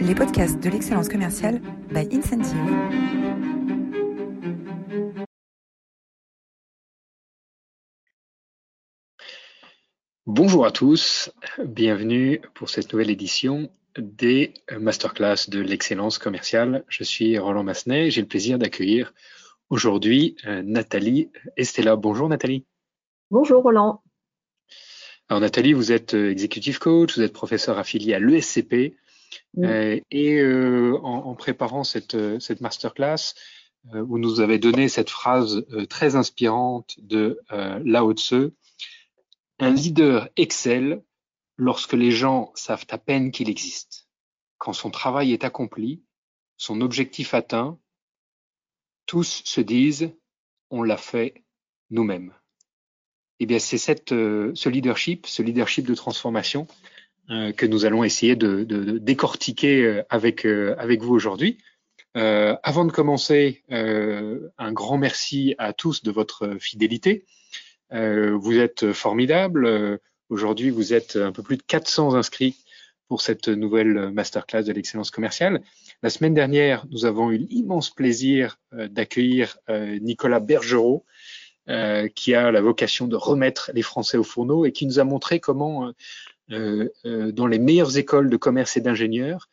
les podcasts de l'excellence commerciale by Incentive. Bonjour à tous, bienvenue pour cette nouvelle édition des masterclass de l'excellence commerciale. Je suis Roland Massenet, j'ai le plaisir d'accueillir aujourd'hui euh, Nathalie Estella. Bonjour Nathalie. Bonjour Roland. Alors Nathalie, vous êtes euh, executive coach, vous êtes professeur affilié à l'ESCP euh, et euh, en, préparant cette, cette masterclass, vous nous avez donné cette phrase très inspirante de Lao Tse. Un leader excelle lorsque les gens savent à peine qu'il existe. Quand son travail est accompli, son objectif atteint, tous se disent on l'a fait nous-mêmes eh bien, c'est cette, euh, ce leadership, ce leadership de transformation euh, que nous allons essayer de, de, décortiquer euh, avec, avec vous aujourd'hui. avant de commencer, un grand merci à tous de votre fidélité. vous êtes formidables. Aujourd'hui, vous êtes un peu plus de 400 inscrits pour cette nouvelle masterclass de l'excellence commerciale. La semaine dernière, nous avons eu l'immense plaisir d'accueillir Nicolas Bergerot, euh, qui a la vocation de remettre les Français au fourneau et qui nous a montré comment, euh, euh, dans les meilleures écoles de commerce et d'ingénieurs,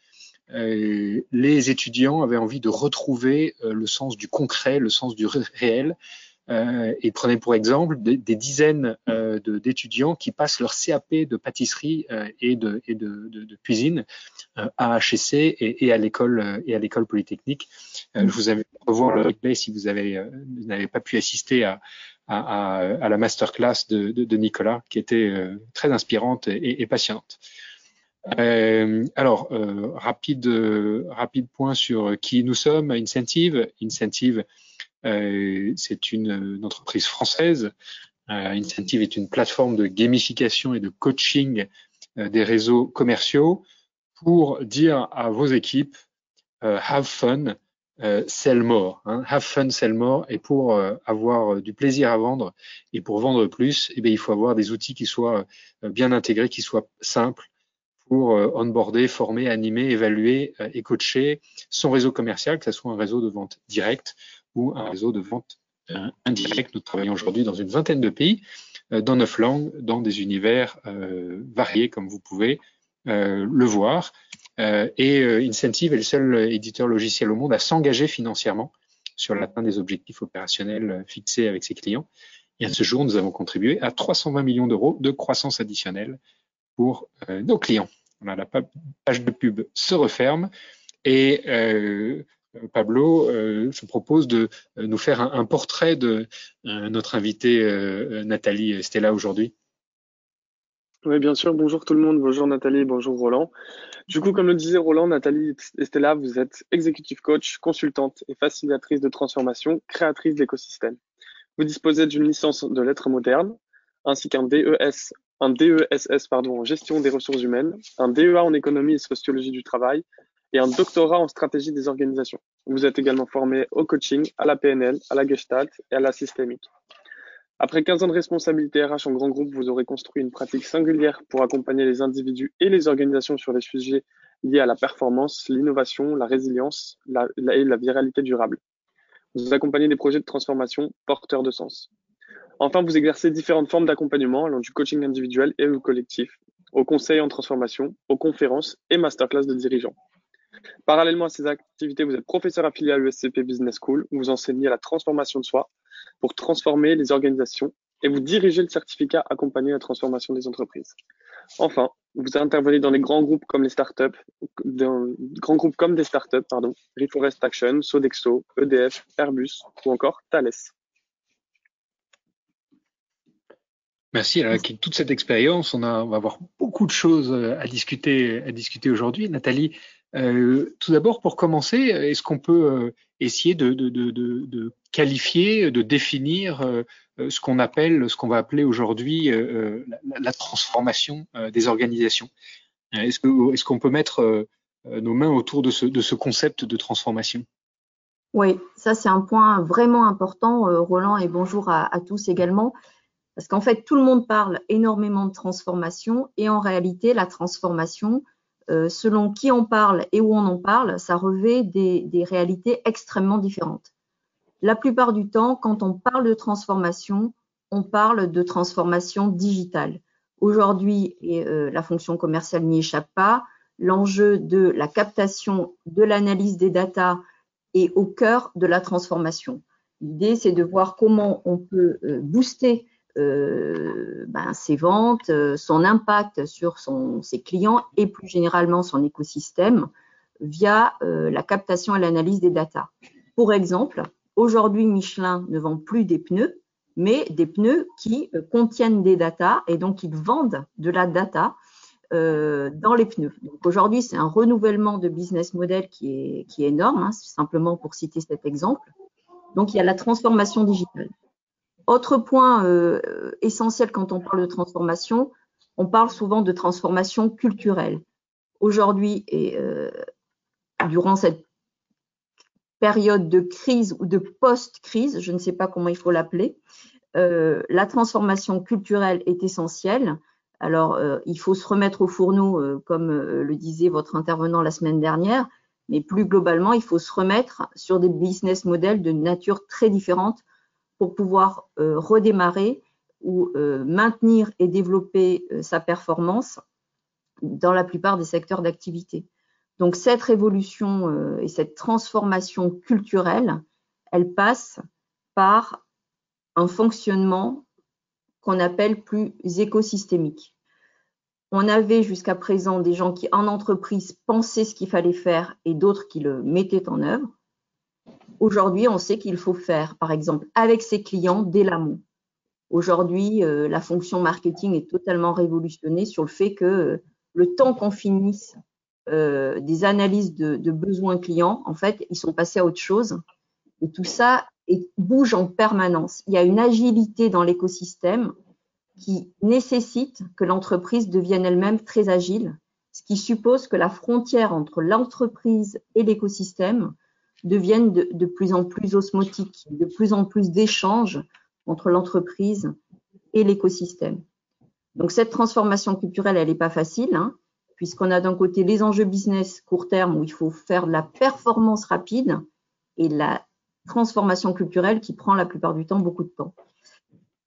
les étudiants avaient envie de retrouver le sens du concret, le sens du réel, euh, et prenez pour exemple des, dizaines euh, d'étudiants qui passent leur CAP de pâtisserie euh, et, de, et de, de, cuisine à HEC et, et à l'école et à polytechnique. je vous invite à revoir le replay si vous avez n'avez pas pu assister à, à, à la masterclass de, de, Nicolas, qui était très inspirante et, et passionnante. Euh, alors, euh, rapide, rapide point sur qui nous sommes. Incentive, Incentive, euh, c'est une, entreprise française. Euh, Incentive est une plateforme de gamification et de coaching euh, des réseaux commerciaux pour dire à vos équipes have fun, sell more. Hein. have fun, sell more. Et pour avoir du plaisir à vendre et pour vendre plus, eh bien, il faut avoir des outils qui soient bien intégrés, qui soient simples pour onboarder, former, animer, évaluer et coacher son réseau commercial, que ce soit un réseau de vente directe ou un réseau de vente euh, indirect. Nous travaillons aujourd'hui dans une vingtaine de pays, euh, dans neuf langues, dans des univers euh, variés, comme vous pouvez le voir. Et Incentive est le seul éditeur logiciel au monde à s'engager financièrement sur l'atteinte des objectifs opérationnels fixés avec ses clients. Et à ce jour, nous avons contribué à 320 millions d'euros de croissance additionnelle pour nos clients. la page de pub se referme et Pablo, euh, je propose de euh, nous faire un, portrait de euh, notre invitée Nathalie Stella aujourd'hui. Oui, bien sûr. Bonjour tout le monde. Bonjour Nathalie, bonjour Roland. Du coup, comme le disait Roland, Nathalie Stella, vous êtes executive coach, consultante et facilitatrice de transformation, créatrice d'écosystèmes. Vous disposez d'une licence de lettres modernes, ainsi qu'un DES, un DESS pardon, en gestion des ressources humaines, un DEA en économie et sociologie du travail, et un doctorat en stratégie des organisations. Vous êtes également formé au coaching, à la PNL, à la Gestalt et à la systémique. Après 15 ans de responsabilité RH en grand groupe, vous aurez construit une pratique singulière pour accompagner les individus et les organisations sur les sujets liés à la performance, l'innovation, la résilience et la viralité durable. Vous accompagnez des projets de transformation porteurs de sens. Enfin, vous exercez différentes formes d'accompagnement allant du coaching individuel et au collectif, au conseil en transformation, aux conférences et masterclass de dirigeants. Parallèlement à ces activités, vous êtes professeur affilié à l'USCP Business School, où vous enseignez la transformation de soi pour transformer les organisations et vous dirigez le certificat accompagner la transformation des entreprises. Enfin, vous intervenez dans les grands groupes comme les startups, des startups, pardon, Reforest Action, Sodexo, EDF, Airbus ou encore Thales. Merci. avec toute cette expérience, on, va avoir beaucoup de choses à discuter, aujourd'hui. Nathalie, tout d'abord, pour commencer, est-ce qu'on peut euh, essayer de, qualifier, de définir euh, ce qu'on appelle, ce qu'on va appeler aujourd'hui la, transformation des organisations? Est-ce qu'on peut mettre nos mains autour de ce, concept de transformation? Oui, ça c'est un point vraiment important, Roland, et bonjour à tous également. Parce qu'en fait, tout le monde parle énormément de transformation et en réalité, la transformation, euh, selon qui on parle et où on en parle, ça revêt des, réalités extrêmement différentes. La plupart du temps, quand on parle de transformation, on parle de transformation digitale. Aujourd'hui, euh, la fonction commerciale n'y échappe pas, l'enjeu de la captation, de l'analyse des datas est au cœur de la transformation. L'idée, c'est de voir comment on peut euh, booster euh, ben, ses ventes, euh, son impact sur ses clients et plus généralement son écosystème via la captation et l'analyse des datas. Pour exemple, aujourd'hui, Michelin ne vend plus des pneus, mais des pneus qui contiennent des datas et donc ils vendent de la data dans les pneus. Aujourd'hui, c'est un renouvellement de business model qui est, qui est énorme, hein, simplement pour citer cet exemple. Donc, il y a la transformation digitale. Autre point euh, essentiel quand on parle de transformation, on parle souvent de transformation culturelle. Aujourd'hui et euh, durant cette période de crise ou de post-crise, je ne sais pas comment il faut l'appeler, euh, la transformation culturelle est essentielle. Alors, il faut se remettre au fourneau, comme le disait votre intervenant la semaine dernière, mais plus globalement, il faut se remettre sur des business models de nature très différente pour pouvoir euh, redémarrer ou euh, maintenir et développer euh, sa performance dans la plupart des secteurs d'activité. Donc cette révolution et cette transformation culturelle, elle passe par un fonctionnement qu'on appelle plus écosystémique on avait jusqu'à présent des gens qui, en entreprise, pensaient ce qu'il fallait faire et d'autres qui le mettaient en œuvre. Aujourd'hui, on sait qu'il faut faire, par exemple, avec ses clients dès l'amont. Aujourd'hui, euh, la fonction marketing est totalement révolutionnée sur le fait que euh, le temps qu'on finisse euh, des analyses de, de, besoins clients, en fait, ils sont passés à autre chose. Et tout ça bouge en permanence. Il y a une agilité dans l'écosystème qui nécessite que l'entreprise devienne elle-même très agile, ce qui suppose que la frontière entre l'entreprise et l'écosystème devienne de, plus en plus osmotique, de plus en plus d'échanges entre l'entreprise et l'écosystème. Donc cette transformation culturelle, elle n'est pas facile, hein, puisqu'on a d'un côté les enjeux business court terme où il faut faire de la performance rapide et la transformation culturelle qui prend la plupart du temps beaucoup de temps.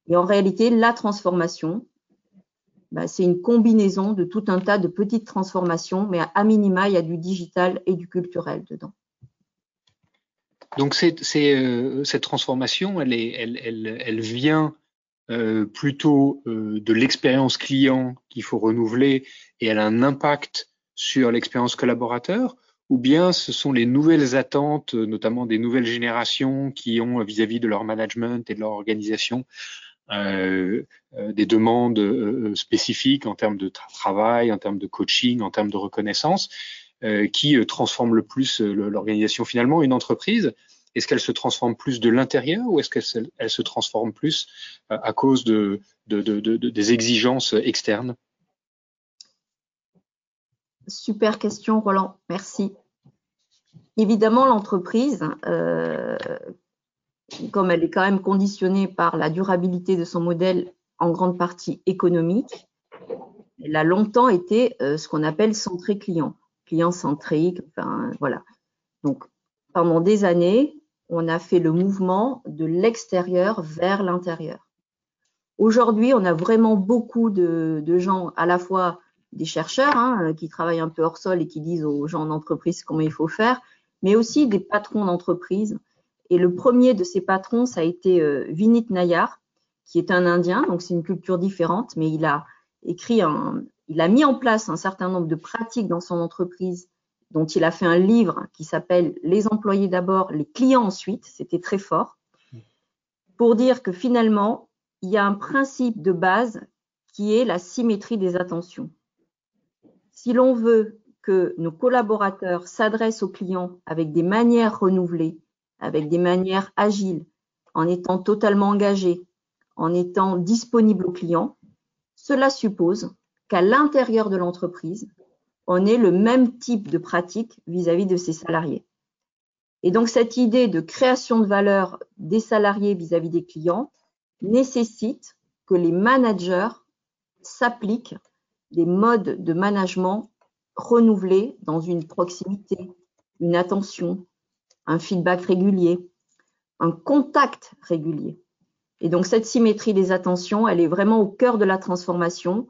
Et en réalité, la transformation, bah, c'est une combinaison de tout un tas de petites transformations, mais à minima, il y a du digital et du culturel dedans. Donc euh, cette transformation, elle, est, elle, vient euh, plutôt euh, de l'expérience client qu'il faut renouveler et elle a un impact sur l'expérience collaborateur ou bien ce sont les nouvelles attentes, notamment des nouvelles générations qui ont vis-à-vis -vis de leur management et de leur organisation euh, euh, des demandes euh, spécifiques en termes de travail, en termes de coaching, en termes de reconnaissance, qui transforment le plus l'organisation finalement. Une entreprise, est-ce qu'elle se transforme plus de l'intérieur ou est-ce qu'elle elle se transforme plus à cause de, de, de, des exigences externes? Super question, Roland. Merci. Évidemment, l'entreprise, euh, comme elle est quand même conditionnée par la durabilité de son modèle en grande partie économique, elle a longtemps été euh, ce qu'on appelle centré client, client centrique, enfin voilà. Donc pendant des années, on a fait le mouvement de l'extérieur vers l'intérieur. Aujourd'hui, on a vraiment beaucoup de, gens, à la fois des chercheurs hein, qui travaillent un peu hors sol et qui disent aux gens d'entreprise comment il faut faire, mais aussi des patrons d'entreprise et le premier de ces patrons, ça a été euh, Vinit Nayar, qui est un Indien, donc c'est une culture différente, mais il a écrit un, il a mis en place un certain nombre de pratiques dans son entreprise, dont il a fait un livre qui s'appelle Les employés d'abord, les clients ensuite. C'était très fort, pour dire que finalement, il y a un principe de base qui est la symétrie des attentions. Si l'on veut que nos collaborateurs s'adressent aux clients avec des manières renouvelées, avec des manières agiles, en étant totalement engagé, en étant disponible aux clients, cela suppose qu'à l'intérieur de l'entreprise, on ait le même type de pratique vis-à-vis de ses salariés. Et donc cette idée de création de valeur des salariés vis-à-vis des clients nécessite que les managers s'appliquent des modes de management renouvelée dans une proximité, une attention, un feedback régulier, un contact régulier. Et donc cette symétrie des attentions, elle est vraiment au cœur de la transformation.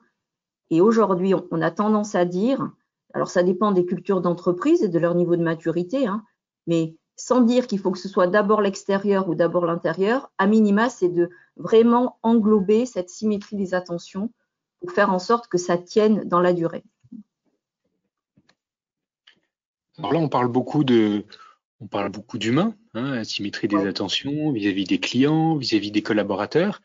Et aujourd'hui, on a tendance à dire, alors ça dépend des cultures d'entreprise et de leur niveau de maturité, hein, mais sans dire qu'il faut que ce soit d'abord l'extérieur ou d'abord l'intérieur, à minima, c'est de vraiment englober cette symétrie des attentions pour faire en sorte que ça tienne dans la durée. Alors là, on parle beaucoup de, on parle beaucoup d'humains, hein, la symétrie des attentions vis-à-vis des clients, vis-à-on des collaborateurs.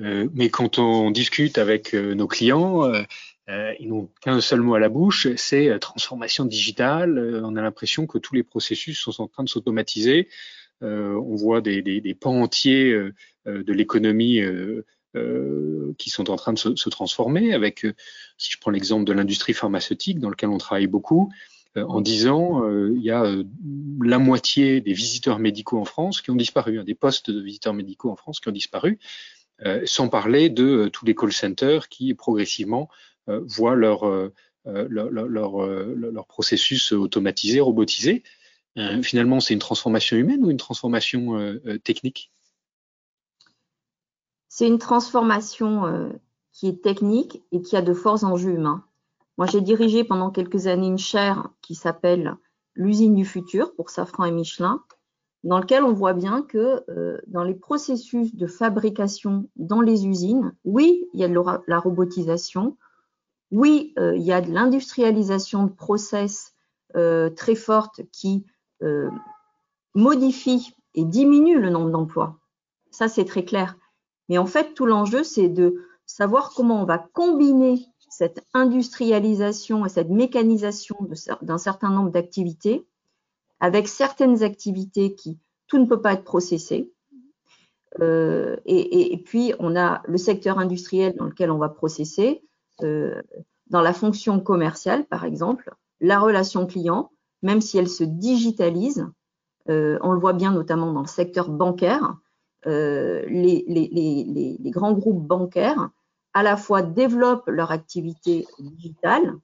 Euh, mais quand on discute avec euh, nos clients, euh, ils n'ont qu'un seul mot à la bouche, c'est transformation digitale. on a l'impression que tous les processus sont en train de s'automatiser. on voit des, des, des, pans entiers de l'économie qui sont en train de se, se transformer. Avec, si je prends l'exemple de l'industrie pharmaceutique dans lequel on travaille beaucoup, en dix ans, euh, il y a euh, la moitié des visiteurs médicaux en France qui ont disparu, hein, des postes de visiteurs médicaux en France qui ont disparu, sans parler de tous les call centers qui progressivement voient leur, leur, leur, leur, processus automatisé, robotisé. finalement, c'est une transformation humaine ou une transformation technique? C'est une transformation qui est technique et qui a de forts enjeux humains. Moi, j'ai dirigé pendant quelques années une chaire qui s'appelle l'usine du futur pour Safran et Michelin, dans lequel on voit bien que euh, dans les processus de fabrication dans les usines, oui, il y a de la robotisation, oui, euh, il y a de l'industrialisation de process euh, très forte qui modifie et diminue le nombre d'emplois. Ça, c'est très clair. Mais en fait, tout l'enjeu, c'est de savoir comment on va combiner cette industrialisation et cette mécanisation d'un certain nombre d'activités, avec certaines activités qui tout ne peut pas être processé. Euh, et, puis, on a le secteur industriel dans lequel on va processer, euh, dans la fonction commerciale, par exemple, la relation client, même si elle se digitalise, euh, on le voit bien notamment dans le secteur bancaire, les, les, grands groupes bancaires à la fois développent leur activité digitale,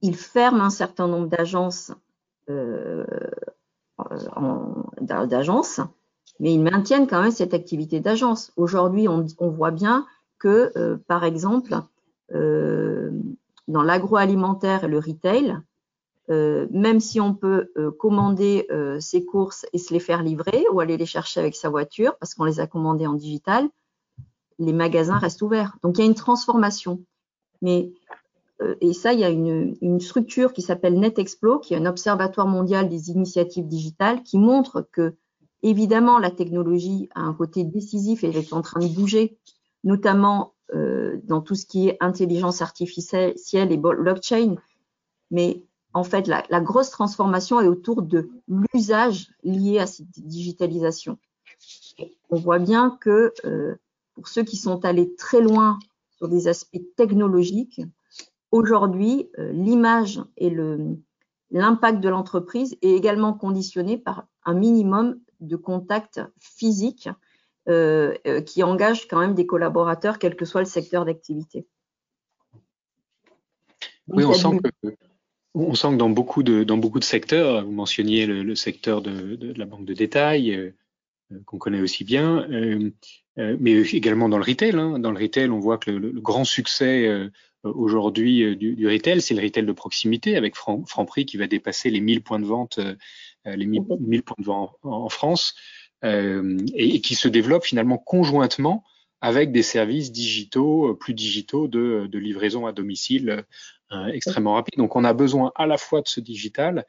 ils ferment un certain nombre d'agences, euh, d'agences, mais ils maintiennent quand même cette activité d'agence. Aujourd'hui, on, voit bien que, euh, par exemple, euh, dans l'agroalimentaire et le retail, même si on peut commander ses courses et se les faire livrer ou aller les chercher avec sa voiture parce qu'on les a commandées en digital, les magasins restent ouverts. Donc il y a une transformation. Mais et ça, il y a une, structure qui s'appelle NetExplo, qui est un observatoire mondial des initiatives digitales, qui montre que évidemment la technologie a un côté décisif et elle est en train de bouger, notamment euh, dans tout ce qui est intelligence artificielle et blockchain. Mais en fait, la, grosse transformation est autour de l'usage lié à cette digitalisation. on voit bien que euh, pour ceux qui sont allés très loin sur des aspects technologiques, aujourd'hui, euh, l'image et l'impact de l'entreprise est également conditionné par un minimum de contact physique euh, euh, qui engage quand même des collaborateurs, quel que soit le secteur d'activité. Oui, on sent, que, on sent que dans beaucoup de, dans beaucoup de secteurs, vous mentionniez le, secteur de, la banque de détail, qu'on connaît aussi bien, euh, mais également dans le retail. Hein. Dans le retail, on voit que le, grand succès euh, aujourd'hui euh, du, du, retail, c'est le retail de proximité avec Franprix qui va dépasser les 1000 points de vente, les 1000, points de vente en, France, et, qui se développe finalement conjointement avec des services digitaux, plus digitaux de, de livraison à domicile extrêmement rapide. Donc on a besoin à la fois de ce digital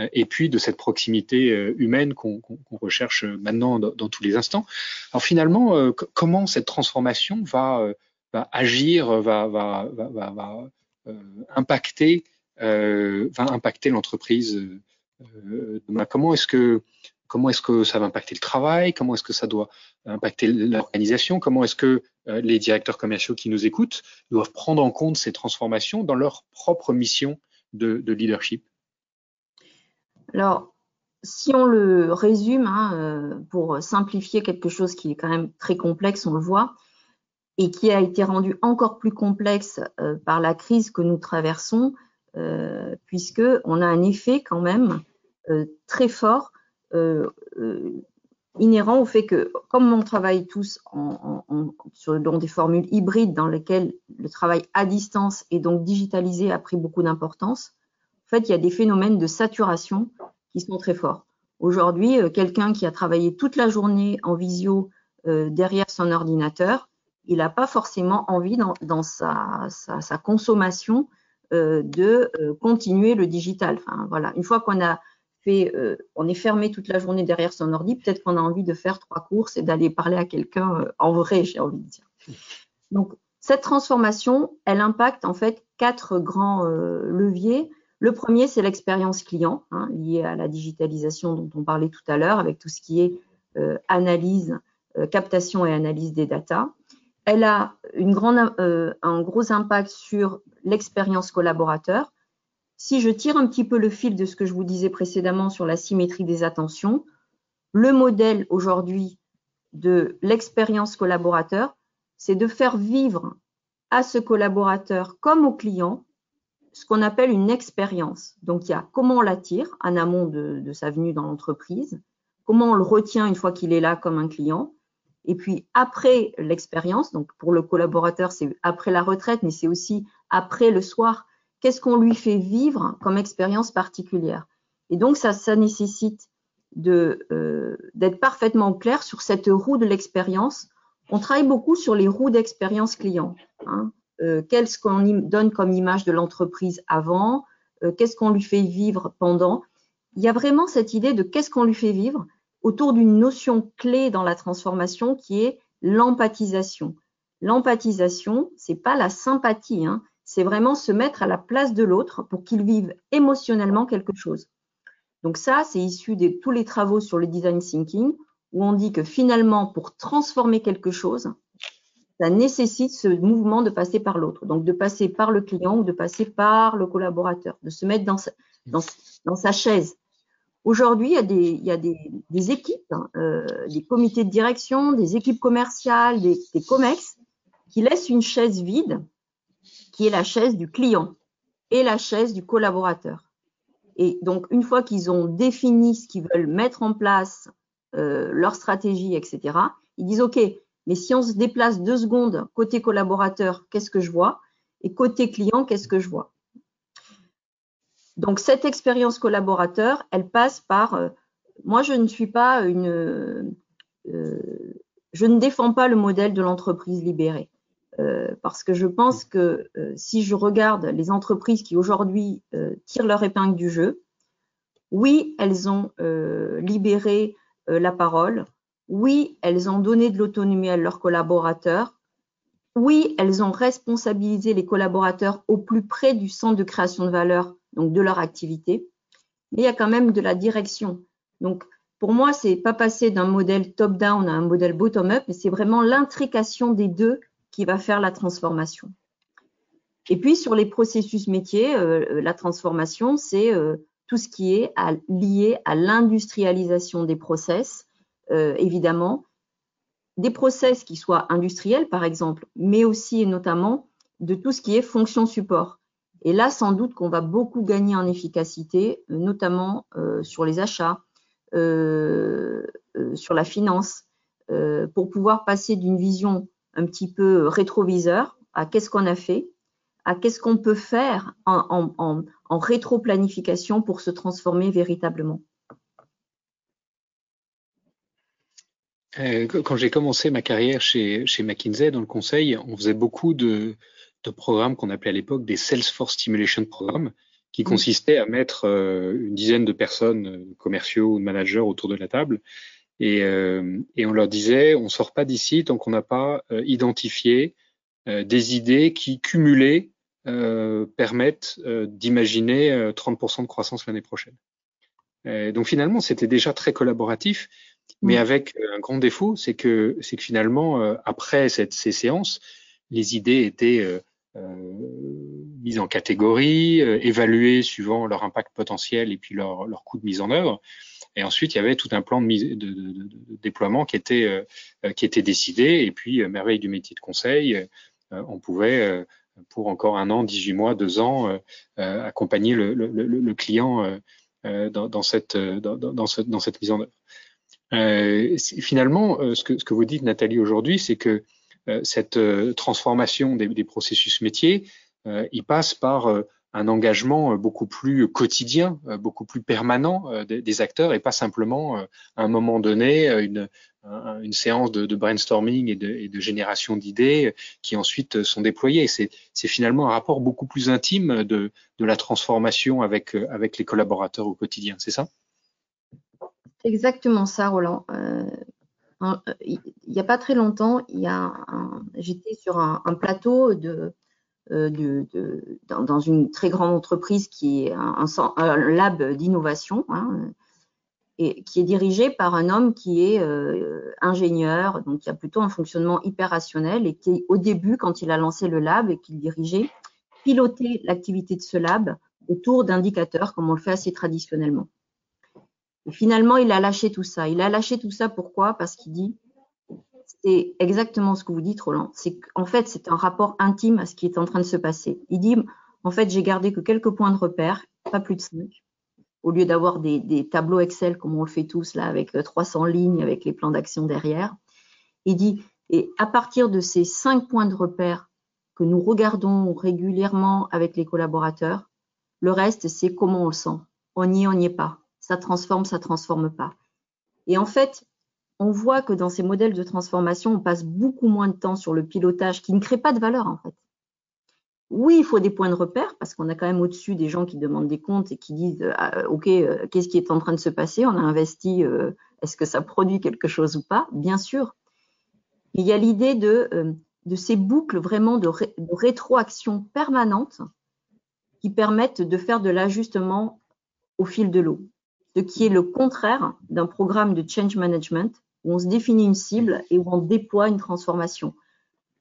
euh, et puis de cette proximité euh, humaine qu'on recherche maintenant dans, tous les instants. Alors finalement, euh, comment cette transformation va, va agir, va, va impacter, va impacter l'entreprise Comment est-ce que comment est-ce que ça va impacter le travail? Comment est-ce que ça doit impacter l'organisation? Comment est-ce que les directeurs commerciaux qui nous écoutent doivent prendre en compte ces transformations dans leur propre mission de, de leadership? Alors, si on le résume, hein, euh, pour simplifier quelque chose qui est quand même très complexe, on le voit, et qui a été rendu encore plus complexe euh, par la crise que nous traversons, euh, puisque on a un effet quand même euh, très fort inhérent au fait que, comme on travaille tous en, sur, dans des formules hybrides dans lesquelles le travail à distance et donc digitalisé a pris beaucoup d'importance, en fait, il y a des phénomènes de saturation qui sont très forts. Aujourd'hui, quelqu'un qui a travaillé toute la journée en visio derrière son ordinateur, il n'a pas forcément envie dans, sa, consommation euh, de euh, continuer le digital. Voilà. Une fois qu'on a fait, euh, on est fermé toute la journée derrière son ordi, peut-être qu'on a envie de faire trois courses et d'aller parler à quelqu'un en vrai, j'ai envie de dire. Donc, cette transformation, elle impacte en fait quatre grands leviers. Le premier, c'est l'expérience client, hein, liée à la digitalisation dont on parlait tout à l'heure, avec tout ce qui est analyse, captation et analyse des datas elle a euh, un gros impact sur l'expérience collaborateur. Si je tire un petit peu le fil de ce que je vous disais précédemment sur la symétrie des attentions, le modèle aujourd'hui de l'expérience collaborateur, c'est de faire vivre à ce collaborateur comme au client ce qu'on appelle une expérience. Donc, il y a comment on l'attire en amont de sa venue dans l'entreprise, comment on le retient une fois qu'il est là comme un client, et puis après l'expérience, donc pour le collaborateur, c'est après la retraite, mais c'est aussi après le soir, qu'est-ce qu'on lui fait vivre comme expérience particulière? Et donc ça, ça nécessite euh, d'être parfaitement clair sur cette roue de l'expérience. On travaille beaucoup sur les roues d'expérience client. Hein. Euh, qu'est-ce qu'on donne comme image de l'entreprise avant, euh, qu'est-ce qu'on lui fait vivre pendant? Il y a vraiment cette idée de qu'est-ce qu'on lui fait vivre autour d'une notion clé dans la transformation qui est l'empathisation. L'empathisation, c'est pas la sympathie, hein, c'est vraiment se mettre à la place de l'autre pour qu'il vive émotionnellement quelque chose. Donc ça, c'est issu de tous les travaux sur le design thinking où on dit que finalement, pour transformer quelque chose, ça nécessite ce mouvement de passer par l'autre. Donc de passer par le client ou de passer par le collaborateur, de se mettre dans dans sa chaise, Aujourd'hui, il y a des, équipes, hein, euh, des comités de direction, des équipes commerciales, des, COMEX, qui laissent une chaise vide, qui est la chaise du client et la chaise du collaborateur. Et donc, une fois qu'ils ont défini ce qu'ils veulent mettre en place, euh, leur stratégie, etc., ils disent, OK, mais si on se déplace deux secondes côté collaborateur, qu'est-ce que je vois? Et côté client, qu'est-ce que je vois? Donc cette expérience collaborateur, elle passe par, euh, moi je ne suis pas une, euh, je ne défends pas le modèle de l'entreprise libérée. Euh, parce que je pense que si je regarde les entreprises qui aujourd'hui tirent leur épingle du jeu, oui, elles ont libéré la parole, oui, elles ont donné de l'autonomie à leurs collaborateurs, oui, elles ont responsabilisé les collaborateurs au plus près du centre de création de valeur donc de leur activité, mais il y a quand même de la direction. Donc, pour moi, c'est pas passer d'un modèle top-down à un modèle bottom-up, mais c'est vraiment l'intrication des deux qui va faire la transformation. Et puis, sur les processus métiers, euh, la transformation, c'est euh, tout ce qui est lié à l'industrialisation des process, euh, évidemment, des process qui soient industriels, par exemple, mais aussi et notamment de tout ce qui est fonction support. Et là, sans doute qu'on va beaucoup gagner en efficacité, euh, notamment euh, sur les achats, euh, sur la finance, pour pouvoir passer d'une vision un petit peu rétroviseur à qu'est-ce qu'on a fait, à qu'est-ce qu'on peut faire en, rétro-planification pour se transformer véritablement. Quand j'ai commencé ma carrière chez McKinsey dans le conseil, on faisait beaucoup de, de programmes qu'on appelait à l'époque des Salesforce Stimulation Programmes, qui mmh. consistaient à mettre euh, une dizaine de personnes, euh, commerciaux ou de managers autour de la table, et, euh, et on leur disait, on sort pas d'ici tant qu'on n'a pas identifié des idées qui, cumulées, permettent d'imaginer 30% de croissance l'année prochaine. donc finalement, c'était déjà très collaboratif, mais mmh. avec un grand défaut, c'est que, c'est que finalement, après cette, ces séances, les idées étaient mises en catégorie, euh, évaluées suivant leur impact potentiel et puis leur, leur coût de mise en œuvre. Et ensuite, il y avait tout un plan de, de, de, de déploiement qui était, qui était décidé. Et puis, merveille du métier de conseil, on pouvait, pour encore un an, 18 mois, deux ans, accompagner le, le, le client dans, dans, cette, dans, dans, dans, cette mise en œuvre. finalement, ce que, ce que vous dites, Nathalie, aujourd'hui, c'est que cette transformation des, des processus métiers, il passe par un engagement euh, beaucoup plus quotidien, euh, beaucoup plus permanent euh, des, acteurs et pas simplement à un moment donné une, une séance de, de, brainstorming et de, et de génération d'idées qui ensuite sont déployées. C'est finalement un rapport beaucoup plus intime de, de la transformation avec, avec les collaborateurs au quotidien, c'est ça? Exactement ça, Roland. Il n'y a pas très longtemps, j'étais sur un, plateau euh, dans, une très grande entreprise qui est un, un, lab d'innovation hein, et qui est dirigé par un homme qui est euh, ingénieur, donc qui a plutôt un fonctionnement hyper rationnel et qui, au début, quand il a lancé le lab et qu'il dirigeait, pilotait l'activité de ce lab autour d'indicateurs, comme on le fait assez traditionnellement. Finalement, il a lâché tout ça. Il a lâché tout ça pourquoi? Parce qu'il dit c'est exactement ce que vous dites, Roland. C'est qu'en fait, c'est un rapport intime à ce qui est en train de se passer. Il dit, en fait, j'ai gardé que quelques points de repère, pas plus de cinq, au lieu d'avoir des, tableaux Excel comme on le fait tous là, avec 300 euh, lignes, avec les plans d'action derrière. Il dit, et à partir de ces cinq points de repère que nous regardons régulièrement avec les collaborateurs, le reste, c'est comment on le sent. On y est, on n'y est pas. Ça transforme, ça transforme pas. Et en fait, on voit que dans ces modèles de transformation, on passe beaucoup moins de temps sur le pilotage qui ne crée pas de valeur en fait. Oui, il faut des points de repère parce qu'on a quand même au-dessus des gens qui demandent des comptes et qui disent ah, euh, OK, euh, qu'est-ce qui est en train de se passer? On a investi, euh, est-ce que ça produit quelque chose ou pas? Bien sûr. Il y a l'idée de, ces boucles vraiment de rétroaction permanente qui permettent de faire de l'ajustement au fil de l'eau, ce qui est le contraire d'un programme de change management où on se définit une cible et où on déploie une transformation.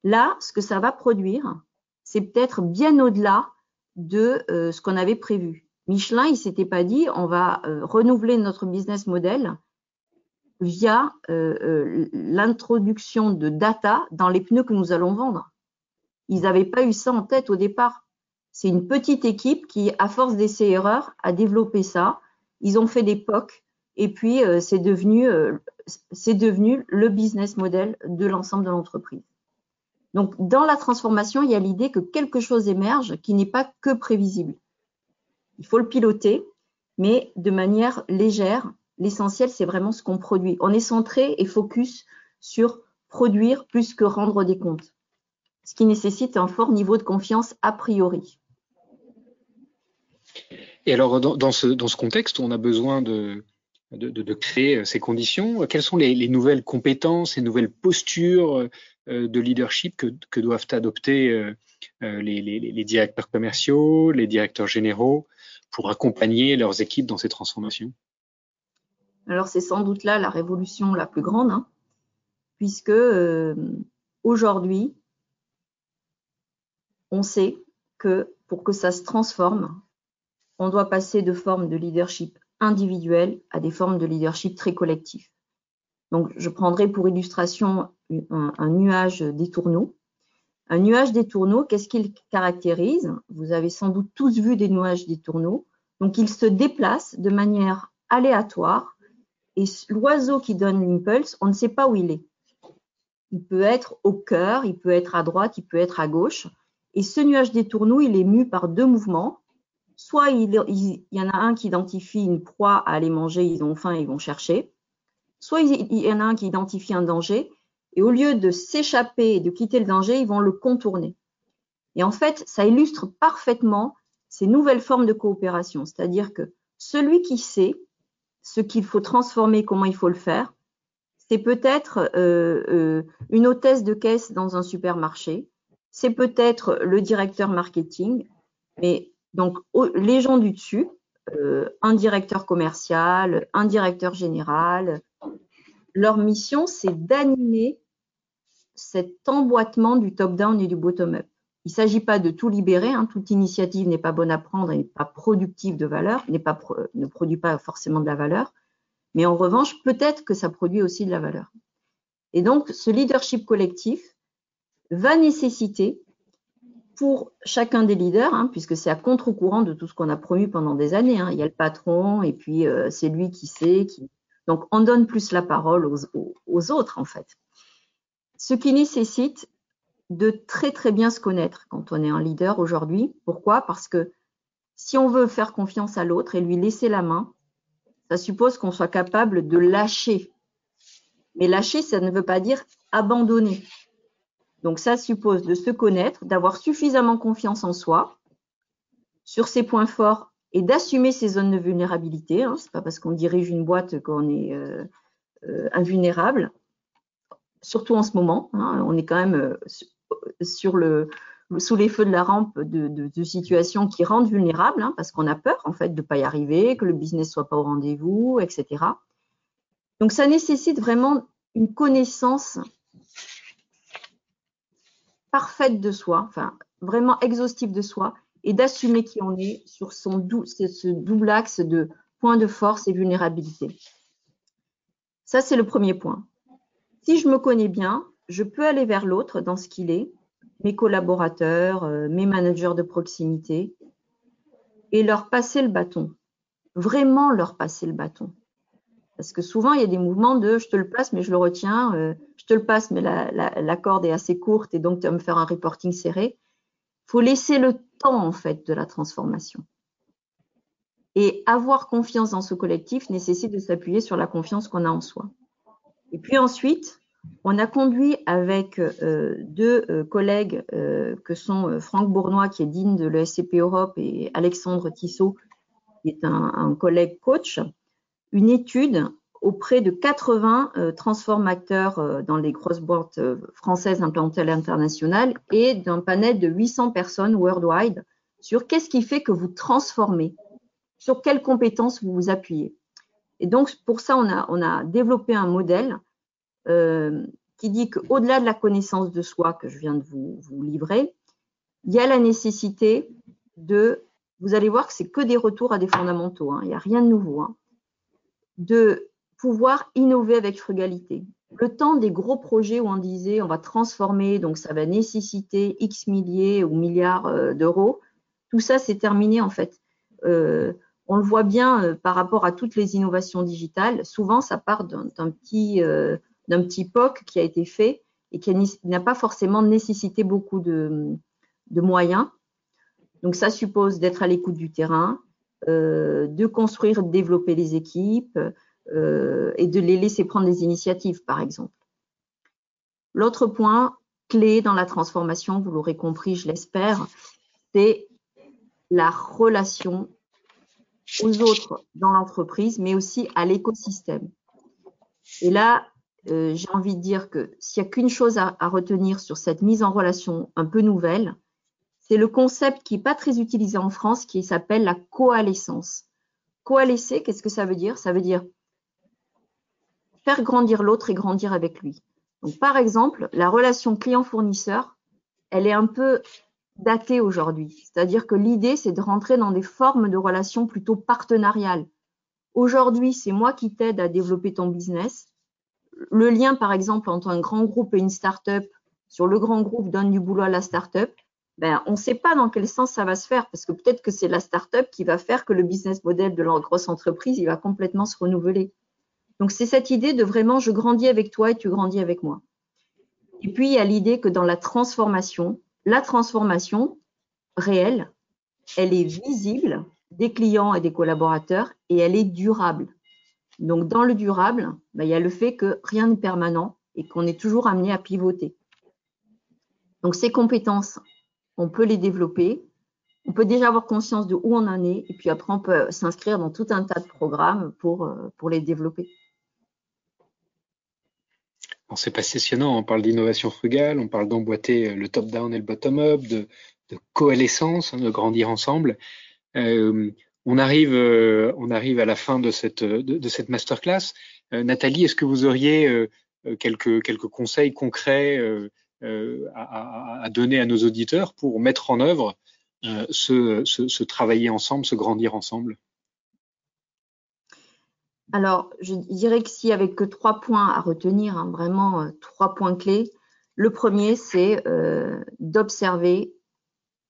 Là, ce que ça va produire, c'est peut-être bien au-delà de euh, ce qu'on avait prévu. Michelin, il s'était pas dit, on va euh, renouveler notre business model via euh, l'introduction de data dans les pneus que nous allons vendre. Ils n'avaient pas eu ça en tête au départ. C'est une petite équipe qui, à force d'essais-erreurs, a développé ça. Ils ont fait des POC et puis c'est devenu c'est devenu le business model de l'ensemble de l'entreprise. Donc, dans la transformation, il y a l'idée que quelque chose émerge qui n'est pas que prévisible. Il faut le piloter, mais de manière légère. L'essentiel, c'est vraiment ce qu'on produit. On est centré et focus sur produire plus que rendre des comptes, ce qui nécessite un fort niveau de confiance a priori. Et alors, dans, ce, dans ce contexte, on a besoin de, de, créer euh, ces conditions. Quelles sont les, les, nouvelles compétences, les nouvelles postures euh, de leadership que, doivent adopter euh, les, directeurs commerciaux, les directeurs généraux pour accompagner leurs équipes dans ces transformations? Alors c'est sans doute là la révolution la plus grande, hein, puisque aujourd'hui, on sait que pour que ça se transforme, on doit passer de formes de leadership individuelles à des formes de leadership très collectif. Donc, je prendrai pour illustration un, nuage des tourneaux. Un nuage des tourneaux, qu'est-ce qu'il caractérise? Vous avez sans doute tous vu des nuages des tourneaux. Donc, il se déplace de manière aléatoire et l'oiseau qui donne l'impulse, on ne sait pas où il est. Il peut être au cœur, il peut être à droite, il peut être à gauche. Et ce nuage des tourneaux, il est mu par deux mouvements soit il, y en a un qui identifie une proie à aller manger, ils ont faim, ils vont chercher, soit il, y en a un qui identifie un danger, et au lieu de s'échapper et de quitter le danger, ils vont le contourner. Et en fait, ça illustre parfaitement ces nouvelles formes de coopération, c'est-à-dire que celui qui sait ce qu'il faut transformer, comment il faut le faire, c'est peut-être euh, euh, une hôtesse de caisse dans un supermarché, c'est peut-être le directeur marketing, mais donc, les gens du dessus, euh, un directeur commercial, un directeur général, leur mission, c'est d'animer cet emboîtement du top-down et du bottom-up. Il ne s'agit pas de tout libérer, hein, toute initiative n'est pas bonne à prendre et n'est pas productive de valeur, pas, ne produit pas forcément de la valeur, Mais en revanche, peut-être que ça produit aussi de la valeur. Et donc, ce leadership collectif va nécessiter pour chacun des leaders, hein, puisque c'est à contre-courant de tout ce qu'on a promu pendant des années. Hein. Il y a le patron et puis euh, c'est lui qui sait. Donc, on donne plus la parole aux, autres, en fait. Ce qui nécessite de très, très bien se connaître quand on est un leader aujourd'hui. Pourquoi? Parce que si on veut faire confiance à l'autre et lui laisser la main, ça suppose qu'on soit capable de lâcher. Mais lâcher, ça ne veut pas dire abandonner. Donc ça suppose de se connaître, d'avoir suffisamment confiance en soi sur ses points forts et d'assumer ses zones de vulnérabilité. Hein. Ce n'est pas parce qu'on dirige une boîte qu'on est euh, euh, invulnérable, surtout en ce moment. Hein. on est quand même euh, sous les feux de la rampe de, situations qui rendent vulnérables, hein, parce qu'on a peur en fait de ne pas y arriver, que le business soit pas au rendez-vous, etc. Donc ça nécessite vraiment une connaissance parfaite de soi, enfin vraiment exhaustive de soi, et d'assumer qui on est sur son ce double axe de points de force et vulnérabilité. Ça, c'est le premier point. Si je me connais bien, je peux aller vers l'autre dans ce qu'il est, mes collaborateurs, euh, mes managers de proximité, et leur passer le bâton. Vraiment leur passer le bâton. Parce que souvent, il y a des mouvements de je te le passe, mais je le retiens, euh, je te le passe, mais la, corde est assez courte et donc tu vas me faire un reporting serré. Il faut laisser le temps, en fait, de la transformation. Et avoir confiance dans ce collectif nécessite de s'appuyer sur la confiance qu'on a en soi. Et puis ensuite, on a conduit avec euh, deux euh, collègues que sont Franck Bournois, qui est digne de l'ESCP Europe, et Alexandre Tissot, qui est un collègue coach, une étude auprès de 80 euh, transformateurs euh, dans les grosses boîtes euh, françaises implantées à l'international et d'un panel de 800 personnes worldwide sur qu'est-ce qui fait que vous transformez, sur quelles compétences vous vous appuyez. Et donc, pour ça, on a, développé un modèle qui dit qu'au-delà de la connaissance de soi que je viens de vous, vous livrer, il y a la nécessité de, vous allez voir que c'est que des retours à des fondamentaux, hein, il n'y a rien de nouveau, hein de pouvoir innover avec frugalité. Le temps des gros projets où on disait on va transformer, donc ça va nécessiter X milliers ou milliards euh, d'euros, tout ça c'est terminé en fait. Euh, on le voit bien euh, par rapport à toutes les innovations digitales. Souvent, ça part d'un petit, d'un petit POC qui a été fait et qui n'a pas forcément nécessité beaucoup de, de moyens. Donc, ça suppose d'être à l'écoute du terrain, euh, de construire, de développer les équipes euh, et de les laisser prendre des initiatives, par exemple. L'autre point clé dans la transformation, vous l'aurez compris, je l'espère, c'est la relation aux autres dans l'entreprise, mais aussi à l'écosystème. Et là, euh, j'ai envie de dire que s'il n'y a qu'une chose à, retenir sur cette mise en relation un peu nouvelle, c'est le concept qui n'est pas très utilisé en France, qui s'appelle la coalescence. Coalescer, qu'est-ce que ça veut dire? Ça veut dire faire grandir l'autre et grandir avec lui. Donc, par exemple, la relation client-fournisseur, elle est un peu datée aujourd'hui. C'est-à-dire que l'idée, c'est de rentrer dans des formes de relations plutôt partenariales. Aujourd'hui, c'est moi qui t'aide à développer ton business. Le lien, par exemple, entre un grand groupe et une start-up, sur le grand groupe donne du boulot à la start-up ben, on ne sait pas dans quel sens ça va se faire parce que peut-être que c'est la start-up qui va faire que le business model de leur grosse entreprise, il va complètement se renouveler. Donc, c'est cette idée de vraiment je grandis avec toi et tu grandis avec moi. Et puis, il y a l'idée que dans la transformation, la transformation réelle, elle est visible des clients et des collaborateurs et elle est durable. Donc, dans le durable, ben, il y a le fait que rien n'est permanent et qu'on est toujours amené à pivoter. Donc, ces compétences on peut les développer. On peut déjà avoir conscience de où on en est et puis après on peut s'inscrire dans tout un tas de programmes pour, euh, pour les développer. C'est passionnant, on parle d'innovation frugale, on parle d'emboîter euh, le top-down et le bottom-up, de, coalescence, hein, de grandir ensemble. Euh, on, arrive, on arrive à la fin de cette, de, cette masterclass. Nathalie, est-ce que vous auriez quelques, quelques conseils concrets euh, à, donner à nos auditeurs pour mettre en œuvre euh, ce, travailler ensemble, se grandir ensemble Alors, je dirais que s'il n'y que trois points à retenir, hein, vraiment euh, trois points clés, le premier, c'est d'observer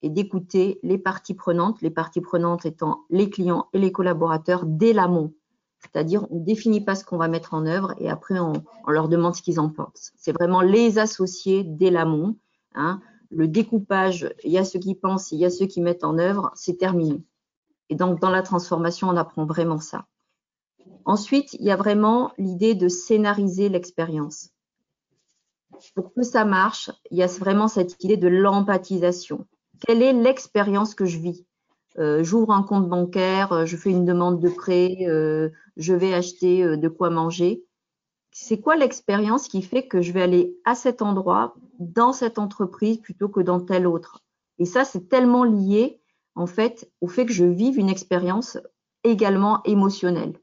et d'écouter les parties prenantes, les parties prenantes étant les clients et les collaborateurs dès l'amont. C'est-à-dire, on ne définit pas ce qu'on va mettre en œuvre et après, on, leur demande ce qu'ils en pensent. C'est vraiment les associer dès l'amont. Hein. Le découpage, il y a ceux qui pensent, il y a ceux qui mettent en œuvre, c'est terminé. Et donc, dans la transformation, on apprend vraiment ça. Ensuite, il y a vraiment l'idée de scénariser l'expérience. Pour que ça marche, il y a vraiment cette idée de l'empathisation. Quelle est l'expérience que je vis? Euh, J'ouvre un compte bancaire, euh, je fais une demande de prêt, euh, je vais acheter de quoi manger. C'est quoi l'expérience qui fait que je vais aller à cet endroit, dans cette entreprise, plutôt que dans telle autre? Et ça, c'est tellement lié, en fait, au fait que je vive une expérience également émotionnelle.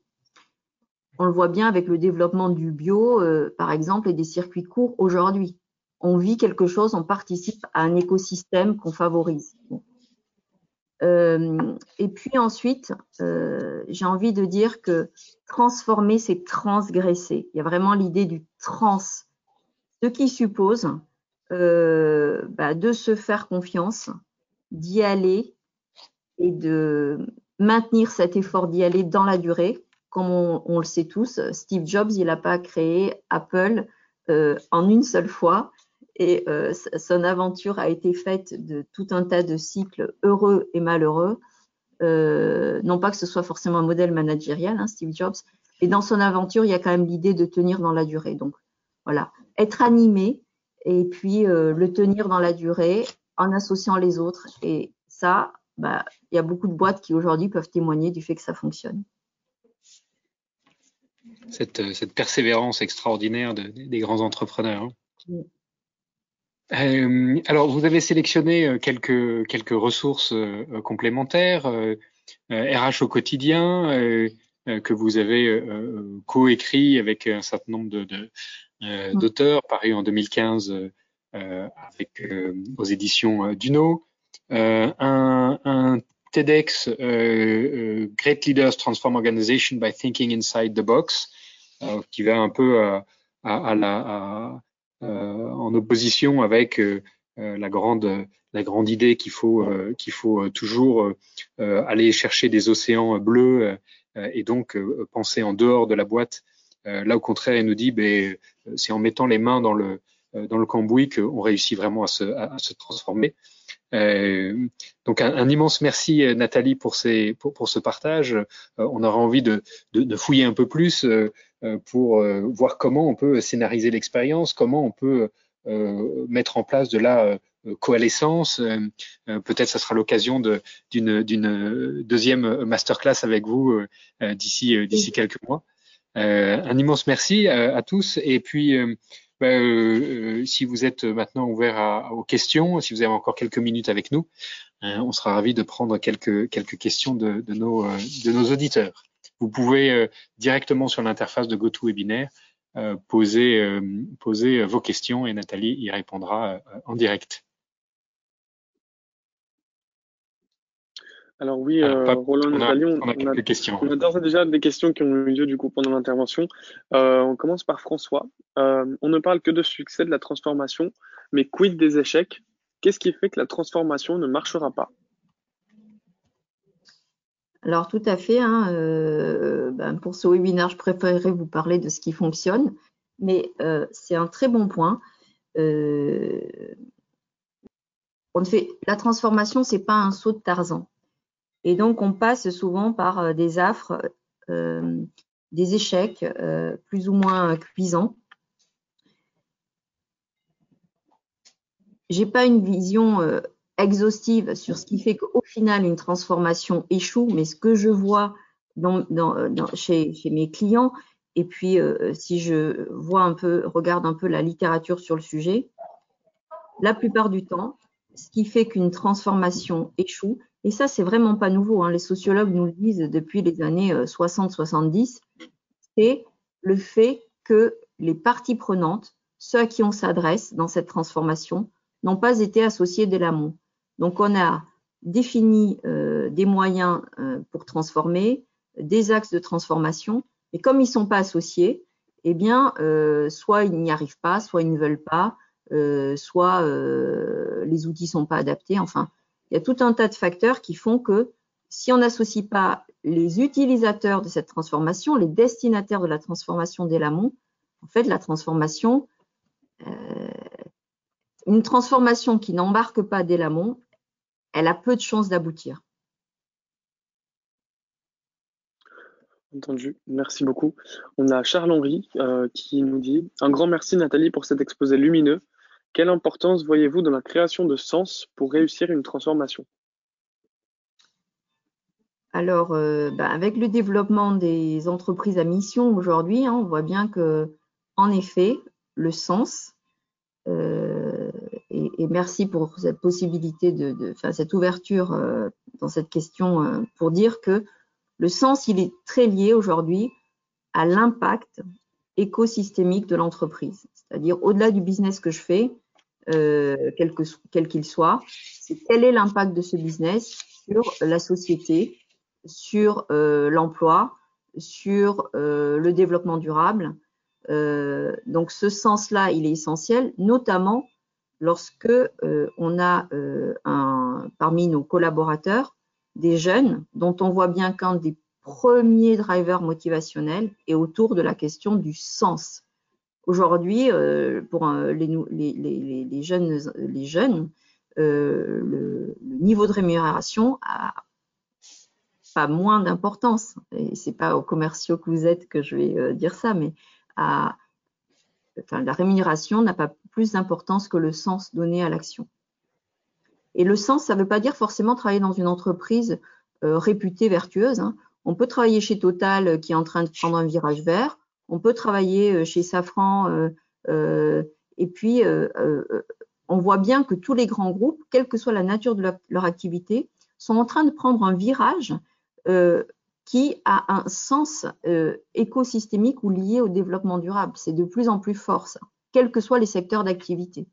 On le voit bien avec le développement du bio, euh, par exemple, et des circuits courts aujourd'hui. On vit quelque chose, on participe à un écosystème qu'on favorise. Euh, et puis ensuite, euh, j'ai envie de dire que transformer, c'est transgresser. Il y a vraiment l'idée du trans, ce qui suppose bah, de se faire confiance, d'y aller et de maintenir cet effort d'y aller dans la durée comme on, le sait tous, Steve Jobs, il n'a pas créé Apple euh, en une seule fois. Et euh, son aventure a été faite de tout un tas de cycles heureux et malheureux. Euh, non pas que ce soit forcément un modèle managérial, hein, Steve Jobs, et dans son aventure, il y a quand même l'idée de tenir dans la durée. Donc voilà, être animé et puis le tenir dans la durée en associant les autres. Et ça, bah, il y a beaucoup de boîtes qui aujourd'hui peuvent témoigner du fait que ça fonctionne cette, cette persévérance extraordinaire des grands entrepreneurs. Hein. Euh, alors, vous avez sélectionné euh, quelques, quelques ressources euh, complémentaires, RH au quotidien, que vous avez coécrit avec un certain nombre de, d'auteurs, paru en 2015 avec, aux éditions Duno. un, un TEDx Great Leaders Transform Organization by Thinking Inside the Box, qui va un peu à, à, la, en opposition avec la grande la grande idée qu'il faut qu'il faut toujours aller chercher des océans bleus et donc penser en dehors de la boîte. là, au contraire, il nous dit, ben, c'est en mettant les mains dans le dans le cambouis qu'on réussit vraiment à se, à se transformer. Euh, donc un, immense merci euh, Nathalie pour, ces, pour, pour ce partage. Euh, on aura envie de, de, de, fouiller un peu plus pour voir comment on peut scénariser l'expérience, comment on peut mettre en place de la coalescence. Peut-être ça sera l'occasion d'une deuxième masterclass avec vous d'ici d'ici quelques mois. un immense merci à tous et puis ben, euh, euh, si vous êtes maintenant ouvert aux questions, si vous avez encore quelques minutes avec nous, hein, on sera ravi de prendre quelques, quelques questions de, de, nos, euh, de nos auditeurs. Vous pouvez directement sur l'interface de GoToWebinar poser, poser vos questions et Nathalie y répondra en direct. Alors oui, euh, Roland Nathalie, on, a, questions. on a déjà des questions qui ont eu lieu du coup pendant l'intervention. Euh, on commence par François. Euh, on ne parle que de succès de la transformation, mais quid des échecs? Qu'est-ce qui fait que la transformation ne marchera pas? Alors tout à fait. Hein, ben, pour ce webinaire, je préférerais vous parler de ce qui fonctionne, mais c'est un très bon point. on fait la transformation, c'est pas un saut de Tarzan. Et donc, on passe souvent par euh, des affres, euh, des échecs euh, plus ou moins cuisants. J'ai pas une vision exhaustive sur ce qui fait qu'au final une transformation échoue, mais ce que je vois dans, chez, chez, mes clients, et puis si je vois un peu, regarde un peu la littérature sur le sujet, la plupart du temps, ce qui fait qu'une transformation échoue, et ça, c'est vraiment pas nouveau. Hein. Les sociologues nous le disent depuis les années 60-70. Euh, c'est le fait que les parties prenantes, ceux à qui on s'adresse dans cette transformation, n'ont pas été associés dès l'amont. Donc, on a défini euh, des moyens euh, pour transformer, des axes de transformation, Et comme ils ne sont pas associés, eh bien, soit ils n'y arrivent pas, soit ils ne veulent pas, soit les outils ne sont pas adaptés. Enfin, il y a tout un tas de facteurs qui font que si on n'associe pas les utilisateurs de cette transformation, les destinataires de la transformation dès l'amont, en fait, la transformation, une transformation qui n'embarque pas dès l'amont, elle a peu de chances d'aboutir. Entendu, merci beaucoup. On a Charles-Henri euh, qui nous dit Un grand merci Nathalie pour cet exposé lumineux. Quelle importance voyez-vous dans la création de sens pour réussir une transformation? Alors, euh, bah, avec le développement des entreprises à mission aujourd'hui, hein, on voit bien que, en effet, le sens, euh, et, merci pour cette possibilité de, de cette ouverture dans cette question pour dire que le sens, il est très lié aujourd'hui à l'impact écosystémique de l'entreprise. C'est-à-dire, au-delà du business que je fais, euh, quel qu'il soit, c'est quel est l'impact de ce business sur la société, sur euh, l'emploi, sur euh, le développement durable. donc, ce sens-là, il est essentiel, notamment lorsque on a parmi nos collaborateurs des jeunes dont on voit bien qu'un des premiers drivers motivationnels est autour de la question du sens. Aujourd'hui, euh, pour les, jeunes, euh, le, niveau de rémunération a pas moins d'importance. Et c'est pas aux commerciaux que vous êtes que je vais euh, dire ça, mais la rémunération n'a pas plus d'importance que le sens donné à l'action. Et le sens, ça ne veut pas dire forcément travailler dans une entreprise réputée vertueuse. Hein. On peut travailler chez Total qui est en train de prendre un virage vert. On peut travailler euh, chez Safran. et puis, on voit bien que tous les grands groupes, quelle que soit la nature de leur activité, sont en train de prendre un virage qui a un sens écosystémique ou lié au développement durable. C'est de plus en plus fort, ça, quels que soient les secteurs d'activité.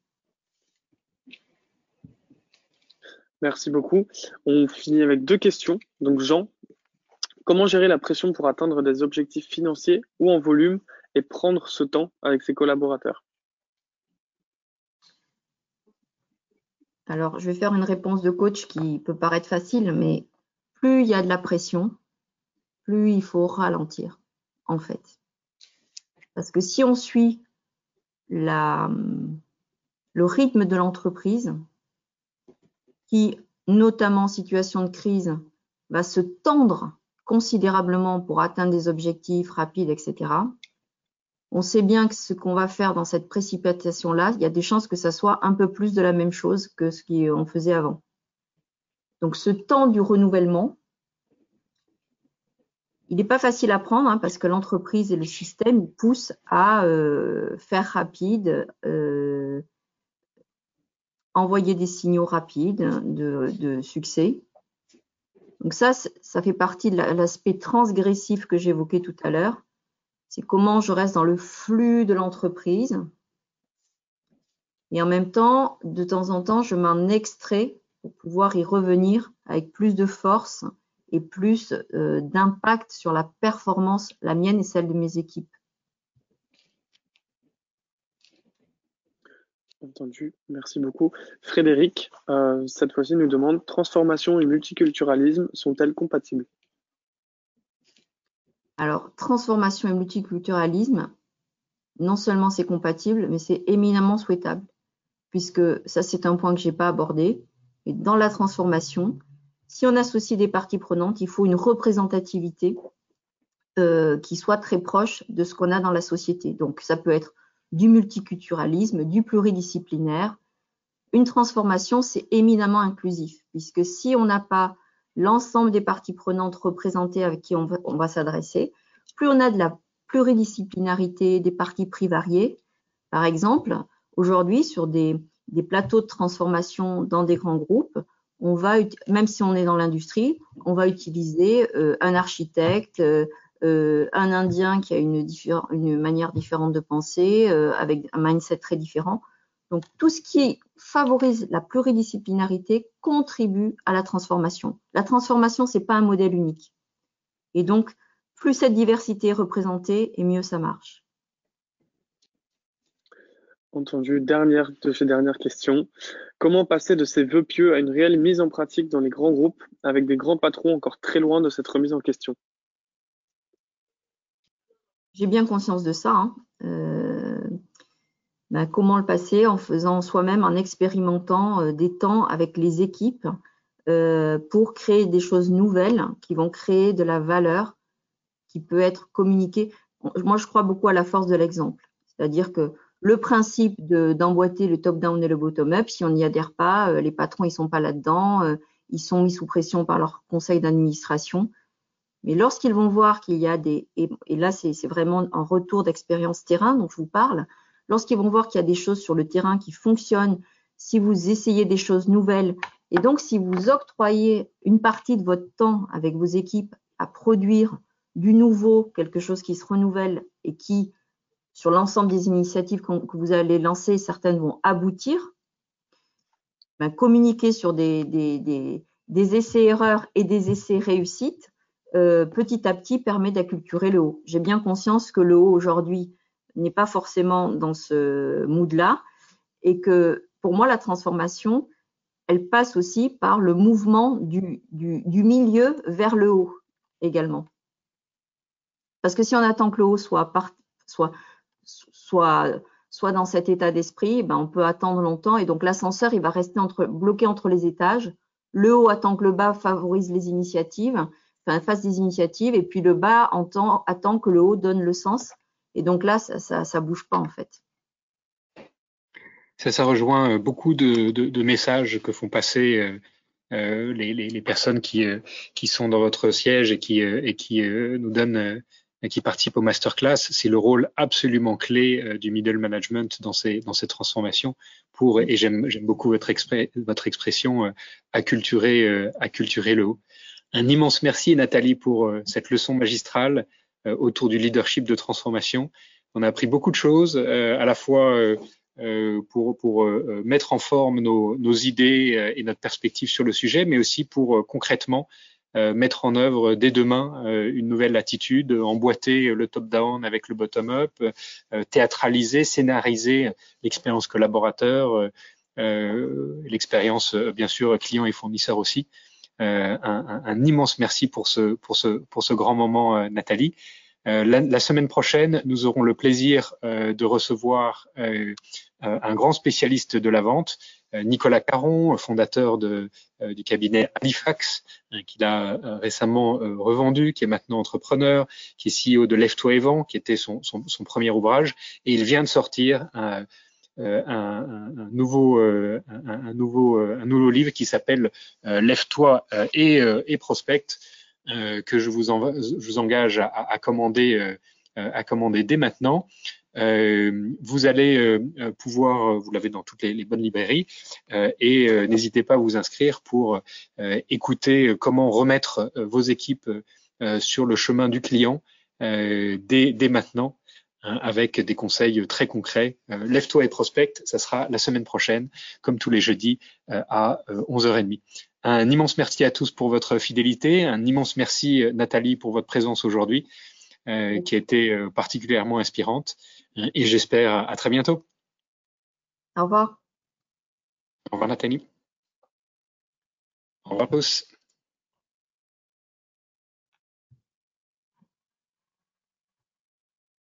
Merci beaucoup. On finit avec deux questions. Donc Jean, comment gérer la pression pour atteindre des objectifs financiers ou en volume et prendre ce temps avec ses collaborateurs? Alors, je vais faire une réponse de coach qui peut paraître facile, mais plus il y a de la pression, plus il faut ralentir, en fait. Parce que si on suit le rythme de l'entreprise, qui, notamment en situation de crise, va se tendre considérablement pour atteindre des objectifs rapides, etc. On sait bien que ce qu'on va faire dans cette précipitation-là, il y a des chances que ça soit un peu plus de la même chose que ce qu'on faisait avant. Donc ce temps du renouvellement, il n'est pas facile à prendre hein, parce que l'entreprise et le système poussent à euh, faire rapide, euh, envoyer des signaux rapides de, succès. Donc ça, ça fait partie de l'aspect transgressif que j'évoquais tout à l'heure. C'est comment je reste dans le flux de l'entreprise. Et en même temps, de temps en temps, je m'en extrais pour pouvoir y revenir avec plus de force et plus euh, d'impact sur la performance, la mienne et celle de mes équipes. Entendu, merci beaucoup. Frédéric, euh, cette fois-ci, nous demande transformation et multiculturalisme sont-elles compatibles? Alors, transformation et multiculturalisme, non seulement c'est compatible, mais c'est éminemment souhaitable, puisque ça, c'est un point que je n'ai pas abordé. Et dans la transformation, si on associe des parties prenantes, il faut une représentativité euh, qui soit très proche de ce qu'on a dans la société. Donc, ça peut être du multiculturalisme, du pluridisciplinaire. Une transformation, c'est éminemment inclusif, puisque si on n'a pas l'ensemble des parties prenantes représentées avec qui on va, s'adresser, plus on a de la pluridisciplinarité des parties pris variées. Par exemple, aujourd'hui, sur des, plateaux de transformation dans des grands groupes, on va, même si on est dans l'industrie, on va utiliser euh, un architecte, euh, euh, un Indien qui a une, manière différente de penser, euh, avec un mindset très différent. Donc tout ce qui favorise la pluridisciplinarité contribue à la transformation. La transformation, c'est pas un modèle unique. Et donc plus cette diversité est représentée et mieux ça marche. Entendu. Dernière de ces dernières questions. Comment passer de ces vœux pieux à une réelle mise en pratique dans les grands groupes avec des grands patrons encore très loin de cette remise en question? J'ai bien conscience de ça. Hein. Euh, ben, comment le passer en faisant soi-même, en expérimentant euh, des temps avec les équipes euh, pour créer des choses nouvelles qui vont créer de la valeur qui peut être communiquée. Moi, je crois beaucoup à la force de l'exemple. C'est-à-dire que le principe d'emboîter le top-down et le bottom-up, si on n'y adhère pas, les patrons, ils sont pas là-dedans, ils sont mis sous pression par leur conseil d'administration. Mais lorsqu'ils vont voir qu'il y a des, et, là, c'est vraiment un retour d'expérience terrain dont je vous parle, lorsqu'ils vont voir qu'il y a des choses sur le terrain qui fonctionnent, si vous essayez des choses nouvelles, et donc si vous octroyez une partie de votre temps avec vos équipes à produire du nouveau, quelque chose qui se renouvelle et qui sur l'ensemble des initiatives que vous allez lancer, certaines vont aboutir. Ben, communiquer sur des, des, essais-erreurs et des essais réussites, euh, petit à petit, permet d'acculturer le haut. J'ai bien conscience que le haut aujourd'hui n'est pas forcément dans ce mood-là et que pour moi, la transformation, elle passe aussi par le mouvement du, milieu vers le haut également. Parce que si on attend que le haut soit, dans cet état d'esprit, ben on peut attendre longtemps et donc l'ascenseur, il va rester bloqué entre les étages. Le haut attend que le bas favorise les initiatives, enfin fasse des initiatives, et puis le bas attend, que le haut donne le sens. Et donc là, ça, ça, bouge pas en fait. Ça, rejoint euh, beaucoup de, messages que font passer euh, euh, les, personnes qui, sont dans votre siège et qui, nous donnent qui participent au masterclass, c'est le rôle absolument clé du middle management dans ces, transformations pour, et j'aime beaucoup votre, expression, acculturer le haut. Un immense merci Nathalie pour cette leçon magistrale autour du leadership de transformation. On a appris beaucoup de choses, à la fois pour, pour mettre en forme nos, nos idées et notre perspective sur le sujet, mais aussi pour concrètement euh, mettre en œuvre dès demain euh, une nouvelle attitude, emboîter le top-down avec le bottom-up, euh, théâtraliser, scénariser l'expérience collaborateur, l'expérience bien sûr client et fournisseur aussi. Un, un, immense merci pour ce, pour ce, pour ce grand moment, Nathalie. La, la, semaine prochaine, nous aurons le plaisir de recevoir un grand spécialiste de la vente, euh, Nicolas Caron, fondateur euh, du cabinet Halifax, hein, qu'il a euh, récemment revendu, qui est maintenant entrepreneur, qui est CEO de Left to Evan, qui était son, son, premier ouvrage, et il vient de sortir un, nouveau, livre qui s'appelle Lève-toi et, et Prospect, que je vous, engage à, commander, dès maintenant. Euh, vous allez euh, euh, pouvoir, vous l'avez dans toutes les, bonnes librairies, et n'hésitez pas à vous inscrire pour écouter comment remettre vos équipes sur le chemin du client dès maintenant hein, avec des conseils très concrets. Lève-toi et prospecte, ça sera la semaine prochaine, comme tous les jeudis à 11h30. Un immense merci à tous pour votre fidélité, un immense merci Nathalie pour votre présence aujourd'hui, qui a été particulièrement inspirante et j'espère à très bientôt. Au revoir. Au revoir Nathalie. Au revoir tous.